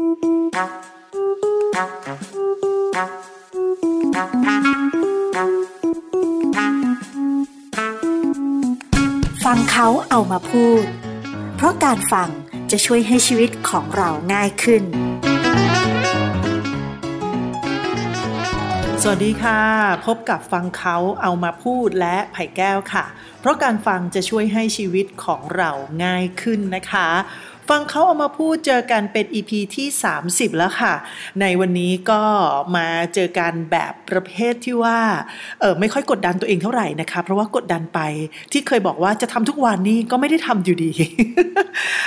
ฟังเขาเอามาพูด เพราะการฟังจะช่วยให้ชีวิตของเราง่ายขึ้น สวัสดีค่ะ พบกับฟังเขาเอามาพูดและไผ่แก้วค่ะ เพราะการฟังจะช่วยให้ชีวิตของเราง่ายขึ้นนะคะ ฟังเขาเอามาพูดเจอกันเป็น EP ที่ 30 แล้วค่ะ ในวันนี้ก็มาเจอกันแบบประเภทที่ว่าเออไม่ค่อยกดดันตัวเองเท่าไหร่นะคะ เพราะว่ากดดันไปที่เคยบอกว่าจะทำทุกวันนี้ก็ไม่ได้ทำอยู่ดี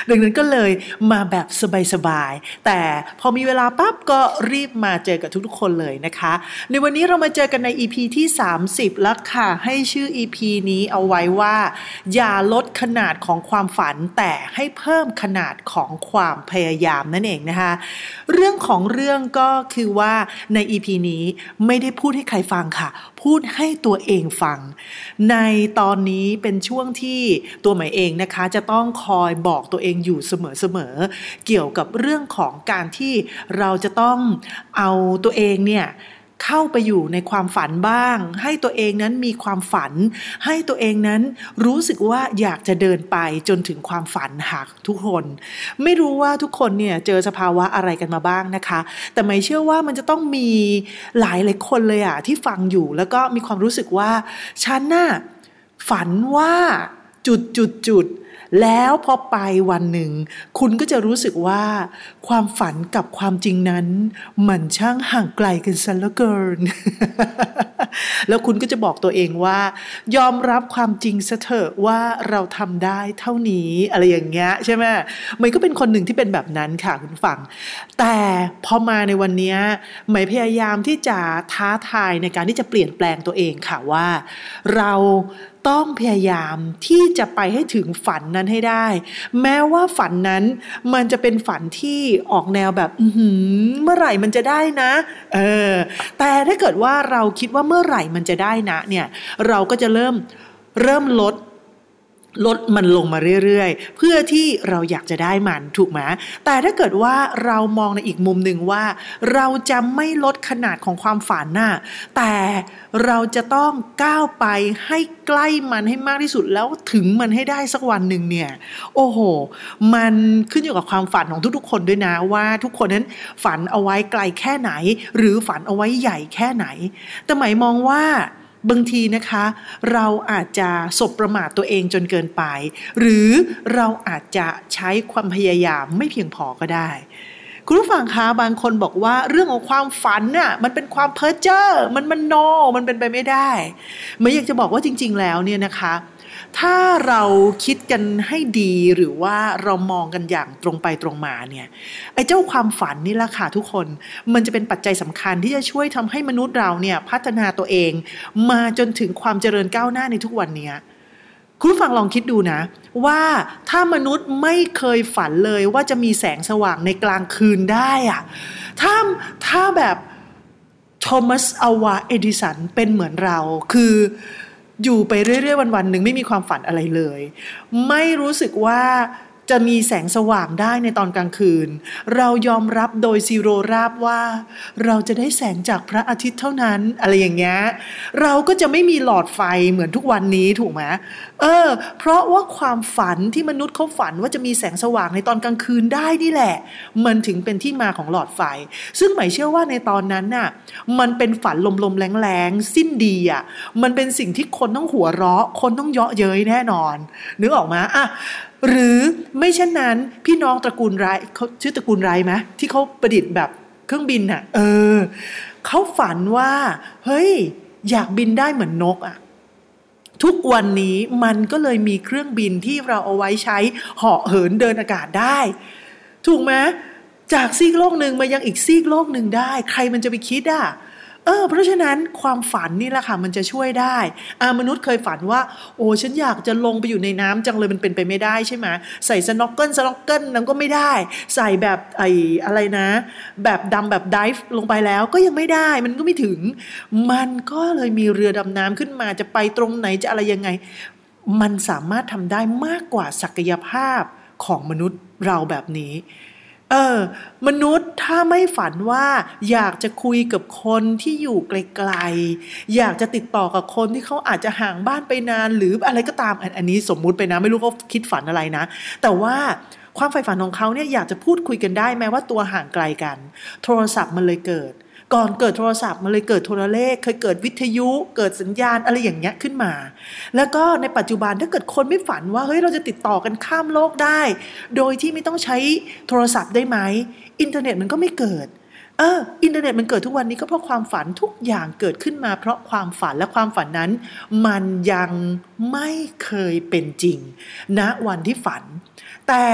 ดังนั้นก็เลยมาแบบสบายๆ แต่พอมีเวลาปั๊บก็รีบมาเจอกับทุกๆคนเลยนะคะ ในวันนี้เรามาเจอกันใน EP ที่ 30 แล้วค่ะ ให้ชื่อ EP นี้เอาไว้ว่า อย่าลดขนาดของความฝันแต่ให้เพิ่มขนาดดของความพยายามนั่นเองนะคะเรื่องของเรื่องก็คือว่าใน EP นี้ไม่ได้พูดให้ใครฟังค่ะ พูดให้ตัวเองฟัง ในตอนนี้เป็นช่วงที่ตัวหม่เองนะคะจะต้องคอยบอกตัวเองอยู่เสมอๆเกี่ยวกับเรื่องของการที่เราจะต้องเอาตัวเองเนี่ย เข้าไปอยู่ในความฝันบ้าง ให้ตัวเองนั้นมีความฝัน ให้ตัวเองนั้นรู้สึกว่าอยากจะเดินไปจนถึงความฝันหากทุกคน ไม่รู้ว่าทุกคนเนี่ยเจอสภาวะอะไรกันมาบ้างนะคะ แต่ไม่เชื่อว่ามันจะต้องมีหลายหลายคนเลยอะที่ฟังอยู่แล้วก็มีความรู้สึกว่าฉันน่ะฝันว่าจุดจุดจุด แล้วพอไปวันหนึ่ง คุณก็จะรู้สึกว่า ความฝันกับความจริงนั้น มันช่างห่างไกลกันซะเหลือเกิน แล้วคุณก็จะบอกตัวเองว่า ยอมรับความจริงซะเถอะว่าเราทำได้เท่านี้อะไรอย่างเงี้ยใช่ไหมมันก็เป็นคนหนึ่งที่เป็นแบบนั้นค่ะคุณฟัง แต่พอมาในวันนี้หมายพยายามที่จะท้าทายในการที่จะเปลี่ยนแปลงตัวเองค่ะว่า เรา ต้องพยายามที่จะไปให้ถึงฝันนั้นให้ได้ แม้ว่าฝันนั้นมันจะเป็นฝันที่ออกแนวแบบเมื่อไหร่มันจะได้นะ เออ แต่ถ้าเกิดว่าเราคิดว่าเมื่อไหร่มันจะได้นะ เนี่ย เราก็จะเริ่มเริ่มลด ลดมันลงมาเรื่อยๆ เพื่อที่เราอยากจะได้มันถูกไหมแต่ถ้าเกิดว่าเรามองในอีกมุมหนึ่งว่า เราจะไม่ลดขนาดของความฝันน่ะแต่เราจะต้องก้าวไปให้ใกล้มันให้มากที่สุดแล้วถึงมันให้ได้สักวันหนึ่งเนี่ย โอ้โห มันขึ้นอยู่กับความฝันของทุกๆ คนด้วยนะว่าทุกคนนั้นฝันเอาไว้ไกลแค่ไหน หรือฝันเอาไว้ใหญ่แค่ไหน แต่หมายมองว่า บางทีนะคะ เราอาจจะสบประมาทตัวเองจนเกินไป หรือเราอาจจะใช้ความพยายามไม่เพียงพอก็ได้ คุณผู้ฟังคะบางคนบอกว่าเรื่องของความฝันน่ะมันเป็นความเพ้อเจ้อมันมันโน มันเป็นไปไม่ได้ไม่อยากจะบอกว่าจริง ๆ แล้วเนี่ยนะคะ ถ้าเราคิดกันให้ดีหรือว่าเรามองกันอย่างตรงไปตรงมาเนี่ยไอ้เจ้าความฝันนี่แหละค่ะทุกคนมันจะเป็นปัจจัยสำคัญที่จะช่วยทำให้มนุษย์เราเนี่ยพัฒนาตัวเอง มาจนถึงความเจริญก้าวหน้าในทุกวันนี้คุณฟังลองคิดดูนะ ว่าถ้ามนุษย์ไม่เคยฝันเลยว่าจะมีแสงสว่างในกลางคืนได้อะถ้าถ้าแบบโทมัสอวาเอดิสันเป็นเหมือนเราคือ อยู่ไปเรื่อยๆวันๆหนึ่งไม่มีความฝันอะไรเลย ไม่รู้สึกว่า จะมีแสงสว่างได้ในตอนกลางคืน เรายอมรับโดยซีโรราบว่า เราจะได้แสงจากพระอาทิตย์เท่านั้น อะไรอย่างเงี้ยเราก็จะไม่มีหลอดไฟเหมือนทุกวันนี้ถูกไหมเออ เพราะว่าความฝันที่มนุษย์เขาฝันว่าจะมีแสงสว่างในตอนกลางคืนได้นี่แหละ มันถึงเป็นที่มาของหลอดไฟ ซึ่งหมายเชื่อว่าในตอนนั้นน่ะมันเป็นฝันลมๆแรงๆสิ้นดีอะมันเป็นสิ่งที่คนต้องหัวเราะ คนต้องเยาะเย้ยแน่นอนนึกออกมาอะ หรือไม่เช่นนั้นพี่น้องตระกูลไรเขาชื่อตระกูลไรไหมที่เขาประดิษฐ์แบบเครื่องบินอะ่ะ เออเขาฝันว่า เฮ้ย อยากบินได้เหมือนนกอะ่ะทุกวันนี้มันก็เลยมีเครื่องบินที่เราเอาไว้ใช้เหาะเหินเดินอากาศได้ ถูกไหมจากซีกโลกหนึ่งมายังอีกซีกโลกหนึ่งได้ ใครมันจะไปคิดอะ่ะ เออเพราะฉะนั้นความฝันนี่แหละค่ะมันจะช่วยได้อามนุษย์เคยฝันว่า โอ้ฉันอยากจะลงไปอยู่ในน้ำจังเลยมันเป็นไปไม่ได้ใช่ไหมใส่ snorkel snorkel นั้นก็ไม่ได้ ใส่แบบไอ้อะไรนะ แบบดำแบบ dive ลงไปแล้วก็ยังไม่ได้มันก็ไม่ถึง มันก็เลยมีเรือดำน้ำขึ้นมาจะไปตรงไหนจะอะไรยังไง มันสามารถทำได้มากกว่าศักยภาพของมนุษย์เราแบบนี้ เออ มนุษย์ถ้าไม่ฝันว่า อยากจะคุยกับคนที่อยู่ไกลๆ อยากจะติดต่อกับคนที่เขาอาจจะห่างบ้านไปนาน หรืออะไรก็ตามอันนี้สมมุติไปนะ ไม่รู้เขาคิดฝันอะไรนะ แต่ว่าความใฝ่ฝันของเขาเนี่ยอยากจะพูดคุยกันได้แม้ว่าตัวห่างไกลกัน โทรศัพท์มันเลยเกิด ก่อนเกิดโทรศัพท์มันเลยเกิดโทรเลข เคยเกิดวิทยุเกิดสัญญาณอะไรอย่างเงี้ยขึ้นมา แล้วก็ในปัจจุบันถ้าเกิดคนไม่ฝันว่าเฮ้ยเราจะติดต่อกันข้ามโลกได้ โดยที่ไม่ต้องใช้โทรศัพท์ได้ไหมอินเทอร์เน็ตมันก็ไม่เกิดเอออินเทอร์เน็ตมันเกิดทุกวันนี้ก็เพราะความฝันทุกอย่างเกิดขึ้นมา เพราะความฝันและความฝันนั้น มันยังไม่เคยเป็นจริงณนะวันที่ฝัน แต่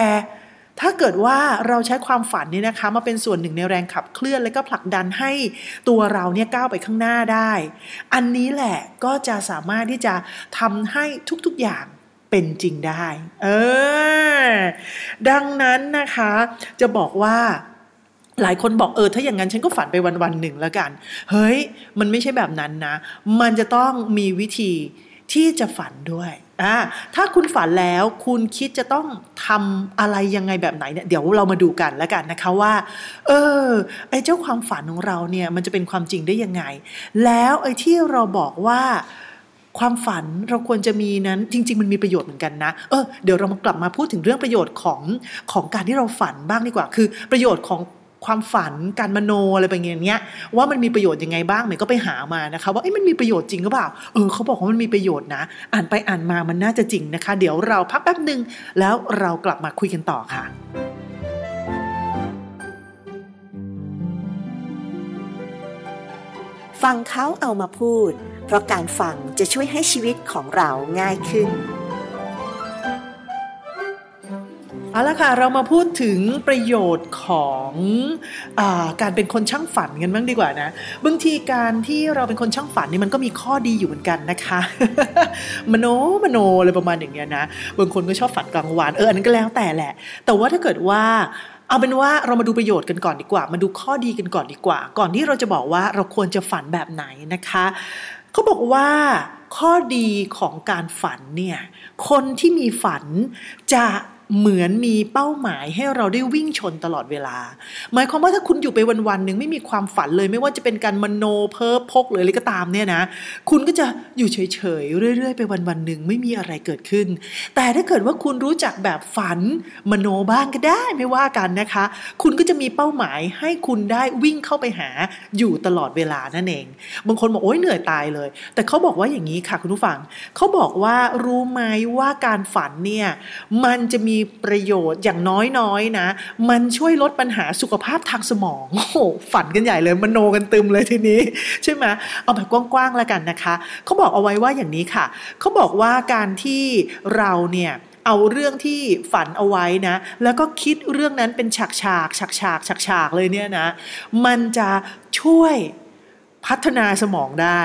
ถ้าเกิดว่าเราใช้ความฝันนี่นะคะมาเป็นส่วนหนึ่งในแรงขับเคลื่อน และก็ผลักดันให้ตัวเราเนี่ยก้าวไปข้างหน้าได้ อันนี้แหละก็จะสามารถที่จะทำให้ทุกๆอย่างเป็นจริงได้ เออ ดังนั้นนะคะ จะบอกว่าหลายคนบอกเออถ้าอย่างนั้นฉันก็ฝันไปวันวันหนึ่งแล้วกัน เฮ้ย มันไม่ใช่แบบนั้นนะ มันจะต้องมีวิธีที่จะฝันด้วย อ่าถ้าคุณฝันแล้วคุณคิดจะต้องทำอะไรยังไงแบบไหนเนี่ยเดี๋ยวเรามาดูกันแล้วกันนะคะว่า เออไอ้เจ้าความฝันของเราเนี่ยมันจะเป็นความจริงได้ยังไง แล้วไอ้ที่เราบอกว่าความฝันเราควรจะมีนั้นจริง ๆ มันมีประโยชน์เหมือนกันนะเออเดี๋ยวเรามากลับมาพูดถึงเรื่องประโยชน์ของของการที่เราฝันบ้างดีกว่า คือประโยชน์ของ ความฝันการมโนอะไรแบบเงี้ยว่ามันมีประโยชน์ยังไงบ้างเมย์ก็ไปหามานะคะว่ามันมีประโยชน์จริงหรือเปล่าเออเขาบอกว่ามันมีประโยชน์นะ อ่านไปอ่านมามันน่าจะจริงนะคะ เดี๋ยวเราพักแป๊บหนึ่งแล้วเรากลับมาคุยกันต่อค่ะฟังเขาเอามาพูด เพราะการฟังจะช่วยให้ชีวิตของเราง่ายขึ้น เอาละค่ะเรามาพูดถึงประโยชน์ของอการเป็นคนช่างฝันกันบ้างดีกว่านะบางทีการที่เราเป็นคนช่างฝันนี่มันก็มีข้อดีอยู่เหมือนกันนะคะ มโนมโนอะไรประมาณอย่างเงี้ยนะบางคนก็ชอบฝันกลางวันเอออันนั้นก็แล้วแต่แหละ แต่ว่าถ้าเกิดว่าเอาเป็นว่าเรามาดูประโยชน์กันก่อนดีกว่า มาดูข้อดีกันก่อนดีกว่า ก่อนที่เราจะบอกว่าเราควรจะฝันแบบไหนนะคะเขาบอกว่าข้อดีของการฝันเนี่ยคนที่มีฝันจะ เหมือนมีเป้าหมายให้เราได้วิ่งชนตลอดเวลา หมายความว่าถ้าคุณอยู่ไปวันๆหนึ่งไม่มีความฝันเลย ไม่ว่าจะเป็นการมโนเพ้อพกหรืออะไรก็ตามเนี่ยนะ คุณก็จะอยู่เฉยๆเรื่อยๆไปวันๆหนึ่งไม่มีอะไรเกิดขึ้น แต่ถ้าเกิดว่าคุณรู้จักแบบฝันมโนบ้างก็ได้ไม่ว่ากันนะคะ คุณก็จะมีเป้าหมายให้คุณได้วิ่งเข้าไปหาอยู่ตลอดเวลานั่นเอง บางคนบอกโอ้ยเหนื่อยตายเลย แต่เขาบอกว่าอย่างนี้ค่ะคุณผู้ฟังเขาบอกว่ารู้ไหมว่าการฝันเนี่ยมันจะมีประโยชน์อย่างน้อยๆนะ มันช่วยลดปัญหาสุขภาพทางสมองโอ้โหฝันกันใหญ่เลยมโนกันตึมเลยทีนี้ ใช่ไหมเอาแบบกว้างๆแล้วกันนะคะเขาบอกเอาไว้ว่าอย่างนี้ค่ะเขาบอกว่าการที่เราเนี่ยเอาเรื่องที่ฝันเอาไว้นะ แล้วก็คิดเรื่องนั้นเป็นฉากฉากฉากฉากฉากฉากเลยเนี่ยนะ มันจะช่วย พัฒนาสมองได้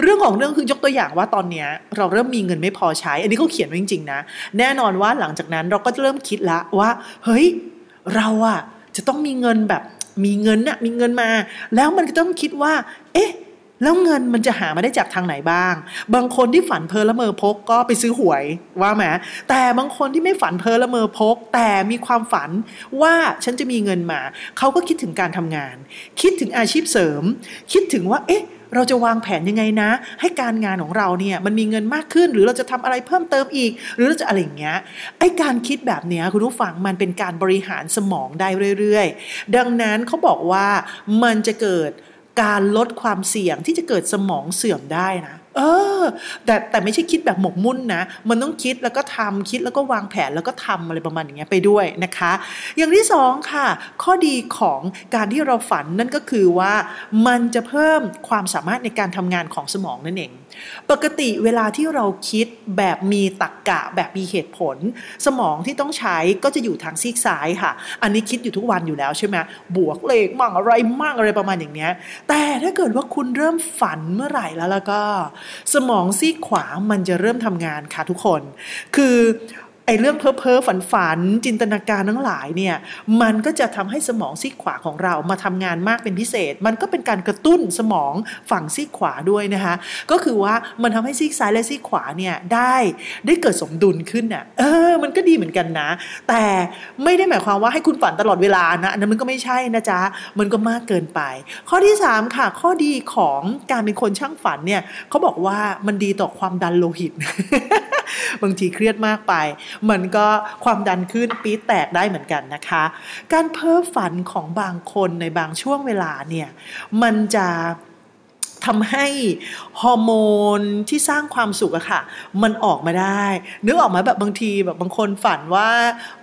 เรื่องของเรื่องคือยกตัวอย่างว่าตอนนี้เราเริ่มมีเงินไม่พอใช้ อันนี้เขาเขียนไว้จริงๆนะ แน่นอนว่าหลังจากนั้นเราก็จะเริ่มคิดละว่า เฮ้ย เราอะจะต้องมีเงินแบบมีเงินนะมีเงินมา แล้วมันก็ต้องคิดว่า เอ๊ะ แล้วเงินมันจะหามาได้จากทางไหนบ้าง บางคนที่ฝันเพ้อละเมอพกก็ไปซื้อหวยว่าแหมแต่บางคนที่ไม่ฝันเพ้อละเมอพก แต่มีความฝันว่าฉันจะมีเงินมา เขาก็คิดถึงการทำงาน คิดถึงอาชีพเสริม คิดถึงว่า เอ๊ะ เราจะวางแผนยังไงนะ ให้การงานของเราเนี่ยมันมีเงินมากขึ้น หรือเราจะทำอะไรเพิ่มเติมอีก หรือเราจะอะไรอย่างเงี้ย ไอ้การคิดแบบเนี้ยคุณผู้ฟังมันเป็นการบริหารสมองได้เรื่อยๆ ดังนั้นเขาบอกว่ามันจะเกิด การลดความเสี่ยงที่จะเกิดสมองเสื่อมได้นะ เออ แต่แต่ไม่ใช่คิดแบบหมกมุ่นนะ มันต้องคิดแล้วก็ทำคิดแล้วก็วางแผนแล้วก็ทำอะไรประมาณอย่างเงี้ยไปด้วยนะคะ อย่างที่สองค่ะ ข้อดีของการที่เราฝันนั่นก็คือว่ามันจะเพิ่มความสามารถในการทำงานของสมองนั่นเองปกติเวลาที่เราคิดแบบมีตรรกกะแบบมีเหตุผล สมองที่ต้องใช้ก็จะอยู่ทางซีกซ้ายค่ะ อันนี้คิดอยู่ทุกวันอยู่แล้วใช่ไหมบวกเลขมั่งอะไรมั่งอะไรประมาณอย่างเนี้ย แต่ถ้าเกิดว่าคุณเริ่มฝันเมื่อไหร่แล้วแล้วก็ สมองซีกขวามันจะเริ่มทำงานค่ะทุกคน คือ ไอ้เรื่องเพ้อเพ้อฝันฝันจินตนาการทั้งหลายเนี่ยมันก็จะทำให้สมองซีกขวาของเรามาทำงานมากเป็นพิเศษ มันก็เป็นการกระตุ้นสมองฝั่งซีกขวาด้วยนะคะก็คือว่ามันทำให้ซีกซ้ายและซีกขวาเนี่ยได้ได้เกิดสมดุลขึ้นน่ะเออมันก็ดีเหมือนกันนะ แต่ไม่ได้หมายความว่าให้คุณฝันตลอดเวลานะอันนั้นมันก็ไม่ใช่นะจ๊ะมันก็มากเกินไป ข้อที่ 3 ค่ะ ข้อดีของการเป็นคนช่างฝันเนี่ยเขาบอกว่ามันดีต่อความดันโลหิต บางทีเครียดมากไป มันก็ความดันขึ้นปี๊ดแตกได้เหมือนกันนะคะ การเพ้อฝันของบางคนในบางช่วงเวลาเนี่ยมันจะ ทำให้ฮอร์โมนที่สร้างความสุขอะค่ะ มันออกมาได้ นึกออกมาแบบบางทีแบบบางคนฝันว่า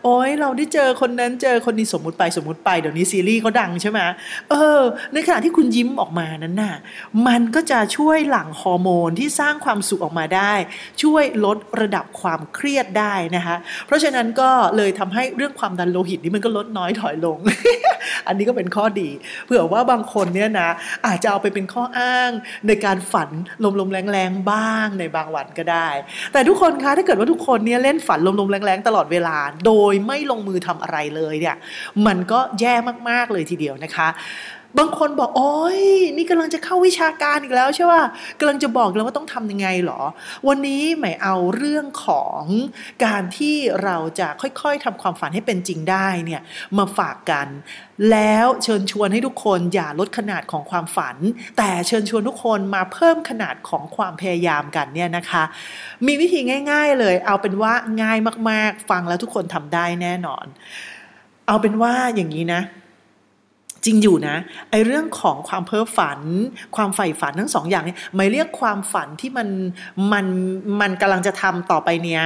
โอ๊ยเราได้เจอคนนั้นเจอคนนี้สมมุติไปสมมุติไปเดี๋ยวนี้ซีรีส์เขาดังใช่ไหมเออ ในขณะที่คุณยิ้มออกมานั้นน่ะ มันก็จะช่วยหลั่งฮอร์โมนที่สร้างความสุขออกมาได้ ช่วยลดระดับความเครียดได้นะคะ เพราะฉะนั้นก็เลยทำให้เรื่องความดันโลหิตนี่มันก็ลดน้อยถอยลง อันนี้ก็เป็นข้อดี เผื่อว่าบางคนเนี่ยนะอาจจะเอาไปเป็นข้ออ้างในการฝันลมๆแรงๆบ้างในบางวันก็ได้ แต่ทุกคนคะถ้าเกิดว่าทุกคนเนี่ยเล่นฝันลมๆแรงๆตลอดเวลา โดยไม่ลงมือทำอะไรเลยเนี่ยมันก็แย่มากๆเลยทีเดียวนะคะ บางคนบอกโอ้ยนี่กำลังจะเข้าวิชาการอีกแล้วใช่ป่ะกำลังจะบอกแล้วว่าต้องทำยังไงหรอ วันนี้หมายเอาเรื่องของการที่เราจะค่อยๆทำความฝันให้เป็นจริงได้เนี่ยมาฝากกัน แล้วเชิญชวนให้ทุกคนอย่าลดขนาดของความฝัน แต่เชิญชวนทุกคนมาเพิ่มขนาดของความพยายามกันเนี่ยนะคะ มีวิธีง่าย ๆเลย เอาเป็นว่าง่ายมากๆ ฟังแล้วทุกคนทำได้แน่นอน เอาเป็นว่าอย่างนี้นะ จริงอยู่นะไอเรื่องของความเพ้อฝัน ความใฝ่ฝันทั้งสองอย่างเนี่ยหมายเรียกความฝันที่มันมันมันกำลังจะทำต่อไปเนี้ย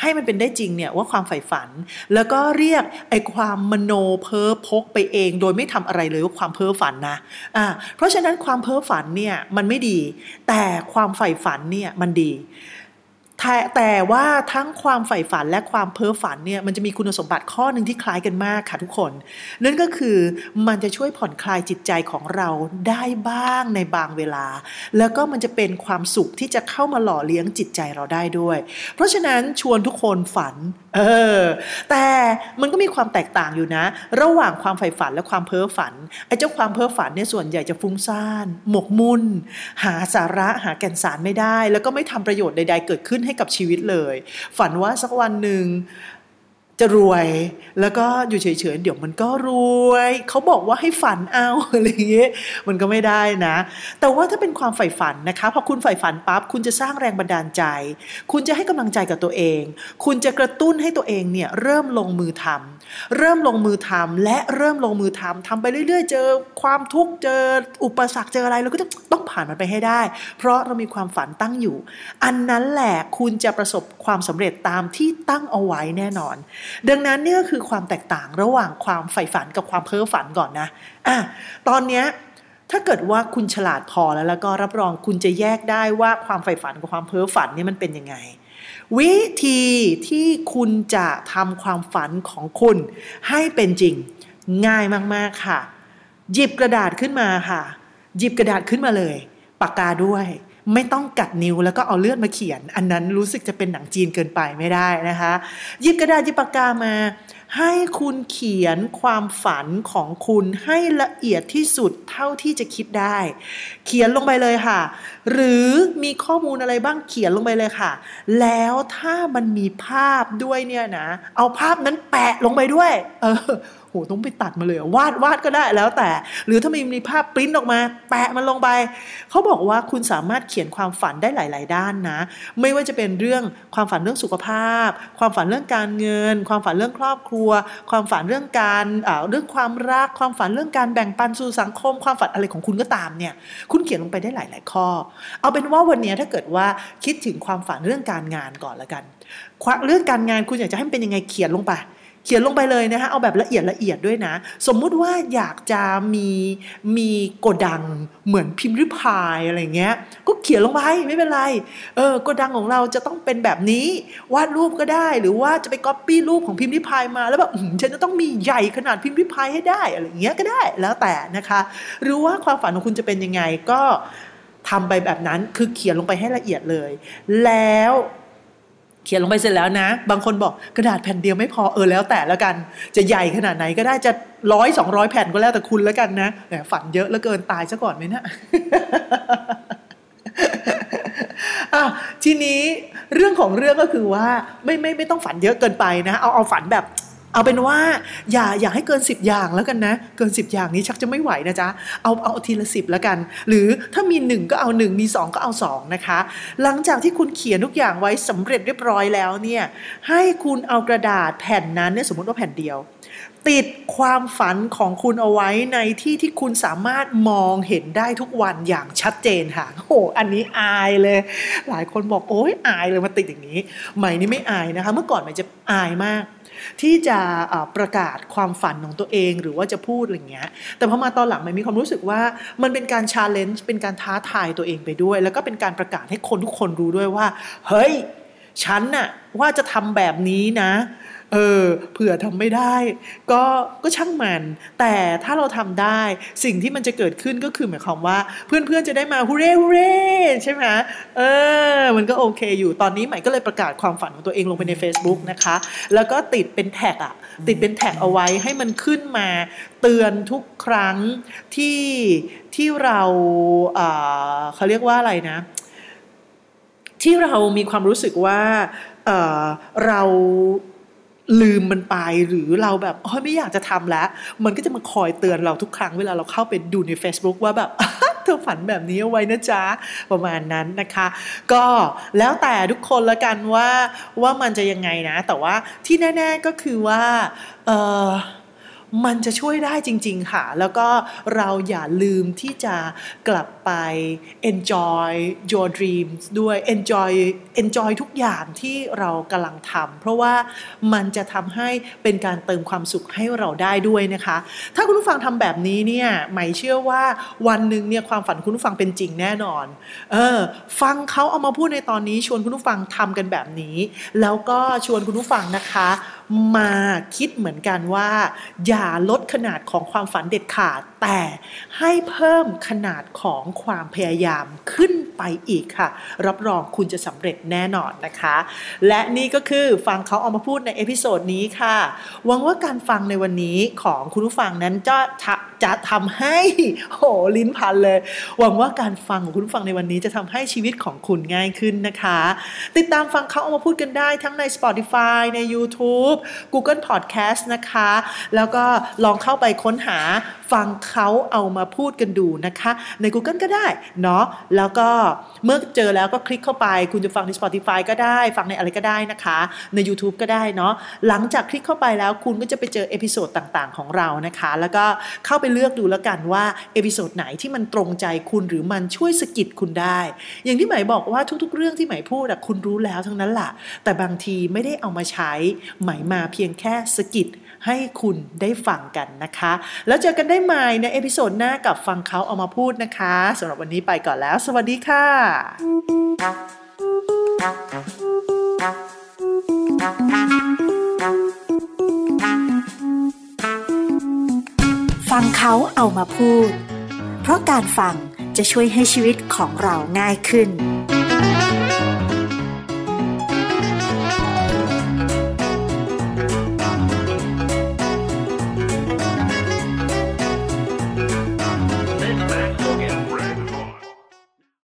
ให้มันเป็นได้จริงเนี่ยว่าความใฝ่ฝัน แล้วก็เรียกไอความมโนเพ้อพกไปเอง โดยไม่ทำอะไรเลยว่าความเพ้อฝันนะอ่าเพราะฉะนั้นความเพ้อฝันเนี่ยมันไม่ดี แต่ความใฝ่ฝันเนี่ยมันดี แต่แต่ว่าทั้งความใฝ่ฝันและความเพ้อฝันเนี่ยมันจะมีคุณสมบัติข้อหนึ่งที่คล้ายกันมากค่ะทุกคน นั่นก็คือมันจะช่วยผ่อนคลายจิตใจของเราได้บ้างในบางเวลา แล้วก็มันจะเป็นความสุขที่จะเข้ามาหล่อเลี้ยงจิตใจเราได้ด้วย เพราะฉะนั้นชวนทุกคนฝันเออแต่มันก็มีความแตกต่างอยู่นะ ระหว่างความใฝ่ฝันและความเพ้อฝันไอ้เจ้าความเพ้อฝันเนี่ยส่วนใหญ่จะฟุ้งซ่าน หมกมุ่น หาสาระหาแก่นสารไม่ได้ แล้วก็ไม่ทำประโยชน์ใดๆเกิดขึ้นใให้กับชีวิตเลย ฝันว่าสักวันหนึ่ง จะรวย แล้วก็อยู่เฉยๆเดี๋ยวมันก็รวย เขาบอกว่าให้ฝันเอาอะไรเงี้ยมันก็ไม่ได้นะ แต่ว่าถ้าเป็นความใฝ่ฝันนะคะพอคุณใฝ่ฝันปั๊บคุณจะสร้างแรงบันดาลใจ คุณจะให้กำลังใจกับตัวเอง คุณจะกระตุ้นให้ตัวเองเนี่ยเริ่มลงมือทำเริ่มลงมือทำและเริ่มลงมือทำทำไปเรื่อย ๆ เจอความทุกข์เจออุปสรรคเจออะไรเราก็จะต้องผ่านมันไปให้ได้ เพราะเรามีความฝันตั้งอยู่ อันนั้นแหละคุณจะประสบความสำเร็จตามที่ตั้งเอาไว้แน่นอนดังนั้นนี่ก็คือความแตกต่างระหว่างความใฝ่ฝันกับความเพ้อฝันก่อนนะอะตอนเนี้ยถ้าเกิดว่าคุณฉลาดพอแล้วแล้วก็รับรองคุณจะแยกได้ว่าความใฝ่ฝันกับความเพ้อฝันนี่มันเป็นยังไง วิธีที่คุณจะทำความฝันของคุณให้เป็นจริงง่ายมากๆค่ะ หยิบกระดาษขึ้นมาค่ะ หยิบกระดาษขึ้นมาเลย ปากกาด้วย ไม่ต้องกัดนิ้วแล้วก็เอาเลือดมาเขียน อันนั้นรู้สึกจะเป็นหนังจีนเกินไปไม่ได้นะคะหยิบกระดาษหยิบปากกามา ให้คุณเขียนความฝันของคุณให้ละเอียดที่สุดเท่าที่จะคิดได้ เขียนลงไปเลยค่ะ หรือมีข้อมูลอะไรบ้างเขียนลงไปเลยค่ะ แล้วถ้ามันมีภาพด้วยเนี่ยนะ เอาภาพนั้นแปะลงไปด้วย เออ โหต้องไปตัดมาเลยวาดวาดก็ได้แล้วแต่ หรือถ้ามีมีภาพปริ้นออกมา แปะมันลงไป เขาบอกว่าคุณสามารถเขียนความฝันได้หลาย ๆ ด้านนะ ไม่ว่าจะเป็นเรื่องความฝันเรื่องสุขภาพ ความฝันเรื่องการเงิน ความฝันเรื่องครอบครัว ความฝันเรื่องการเรื่องความรัก ความฝันเรื่องการแบ่งปันสู่สังคม ความฝันอะไรของคุณก็ตามเนี่ย คุณเขียนลงไปได้หลาย ๆ ข้อ เอาเป็นว่าวันนี้ถ้าเกิดว่าคิดถึงความฝันเรื่องการงานก่อนละกัน เรื่องการงานคุณอยากจะให้มันเป็นยังไงเขียนลงไป เขียนลงไปเลยนะคะเอาแบบละเอียดละเอียดด้วยนะ สมมุติว่าอยากจะมีมีโกดังเหมือนพิมพ์ริพายอะไรเงี้ย ก็เขียนลงไปไม่เป็นไรเออโกดังของเราจะต้องเป็นแบบนี้วาดรูปก็ได้หรือว่าจะไปก๊อปปี้รูปของพิมพ์ริพายมาแล้วแบบฉันจะต้องมีใหญ่ขนาดพิมพ์ริพายให้ได้อะไรเงี้ยก็ได้แล้วแต่นะคะ หรือว่าความฝันของคุณจะเป็นยังไงก็ทำไปแบบนั้นคือเขียนลงไปให้ละเอียดเลย แล้ว เขียนลงไปเสร็จแล้วนะ บางคนบอกกระดาษแผ่นเดียวไม่พอเออแล้วแต่แล้วกัน จะใหญ่ขนาดไหนก็ได้จะร้อยสองร้อยแผ่นก็แล้วแต่คุณแล้วกันนะแหมฝันเยอะแล้วเกินตายซะก่อนไหมนะอะทีนี้เรื่องของเรื่องก็คือว่าไม่ไม่ไม่ต้องฝันเยอะเกินไปนะ เอาเอาฝันแบบ เอาเป็นว่าอย่าอย่าให้เกิน 10 อย่างแล้วกันนะ เกิน 10 อย่างนี้ชักจะไม่ไหวนะจ๊ะเอาเอาทีละสิบแล้วกัน หรือถ้ามี 1 ก็เอา 1 มี 2 ก็เอา 2 นะคะ หลังจากที่คุณเขียนทุกอย่างไว้สำเร็จเรียบร้อยแล้วเนี่ยให้คุณเอากระดาษแผ่นนั้นเนี่ยสมมติว่าแผ่นเดียว ติดความฝันของคุณเอาไว้ในที่ที่คุณสามารถมองเห็นได้ทุกวันอย่างชัดเจนค่ะโอ้อันนี้อายเลย หลายคนบอกโอ้ยอายเลยมาติดอย่างนี้ใหม่นี่ไม่อายนะคะ เมื่อก่อนใหม่จะอายมาก ที่จะประกาศความฝันของตัวเองหรือว่าจะพูดอะไรเงี้ย แต่พอมาตอนหลังมันมีความรู้สึกว่ามันเป็นการชาเลนจ์เป็นการท้าทายตัวเองไปด้วย แล้วก็เป็นการประกาศให้คนทุกคนรู้ด้วยว่า เฮ้ย ฉันน่ะว่าจะทำแบบนี้นะ เออเผื่อทำไม่ได้ ก็ก็ช่างมัน แต่ถ้าเราทำได้สิ่งที่มันจะเกิดขึ้นก็คือหมายความว่า เพื่อนๆจะได้มาฮูเร่ฮูเร่ใช่ไหมเออมันก็โอเคอยู่ตอนนี้ใหม่ก็เลยประกาศความฝันของตัวเองลงไปใน Facebook นะคะ แล้วก็ติดเป็นแท็กอะติดเป็นแท็กเอาไว้ให้มันขึ้นมาเตือนทุกครั้งที่ที่เราเขาเรียกว่าอะไรนะ ที่เรามีความรู้สึกว่าเเรา ลืมมันไปหรือเราแบบโอ้ยไม่อยากจะทำแล้ว มันก็จะมาคอยเตือนเราทุกครั้งเวลาเราเข้าไปดูใน Facebook ว่าแบบเธอฝันแบบนี้เอาไว้นะจ๊ะ ประมาณนั้นนะคะ ก็แล้วแต่ทุกคนละกันว่าว่ามันจะยังไงนะ แต่ว่าที่แน่ ๆก็คือว่าเออ มันจะช่วยได้จริง ๆ ค่ะ แล้วก็เราอย่าลืมที่จะกลับไป enjoy your dreams ด้วย enjoy enjoy ทุกอย่างที่เรากำลังทำเพราะว่ามันจะทำให้เป็นการเติมความสุขให้เราได้ด้วยนะคะ ถ้าคุณผู้ฟังทำแบบนี้เนี่ยหมายเชื่อว่าวันหนึ่งเนี่ยความฝันคุณผู้ฟังเป็นจริงแน่นอน เออ ฟังเขาเอามาพูดในตอนนี้ ชวนคุณผู้ฟังทำกันแบบนี้ แล้วก็ชวนคุณผู้ฟังนะคะ มาคิดเหมือนกันว่าอย่าลดขนาดของความฝันเด็ดขาด แต่ให้เพิ่มขนาดของความพยายามขึ้นไปอีกค่ะ รับรองคุณจะสำเร็จแน่นอนนะคะ และนี่ก็คือฟังเขาเอามาพูดใน episode นี้ค่ะ หวังว่าการฟังในวันนี้ของคุณผู้ฟังนั้นจะจะทำให้โหลิ้นพันเลย หวังว่าการฟังของคุณผู้ฟังในวันนี้จะทำให้ชีวิตของคุณง่ายขึ้นนะคะ ติดตามฟังเขาเอามาพูดกันได้ทั้งใน Spotify ใน YouTube Google Podcast นะคะ แล้วก็ก็ลองเข้าไปค้นหาฟังเขาเอามาพูดกันดูนะคะ ใน Google ก็ได้เนาะแล้วก็เมื่อเจอแล้วก็คลิกเข้าไป คุณจะฟังใน Spotify ก็ได้ ฟังในอะไรก็ได้นะคะ ใน YouTube ก็ได้เนาะหลังจากคลิกเข้าไปแล้วคุณก็จะไปเจอ episode ต่างๆ ของเรานะคะ แล้วก็เข้าไปเลือกดูแล้วกันว่า episode ไหนที่มันตรงใจคุณหรือมันช่วยสะกิดคุณได้ อย่างที่หมายบอกว่าทุกๆ เรื่องที่หมายพูดคุณรู้แล้วทั้งนั้นแหละแต่บางทีไม่ได้เอามาใช้หมายมาเพียงแค่สกิด ให้คุณได้ฟังกันนะคะ แล้วเจอกันได้ใหม่ในเอพิโซดหน้ากับฟังเขาเอามาพูดนะคะสำหรับวันนี้ไปก่อนแล้ว สวัสดีค่ะ ฟังเขาเอามาพูด เพราะการฟังจะช่วยให้ชีวิตของเราง่ายขึ้น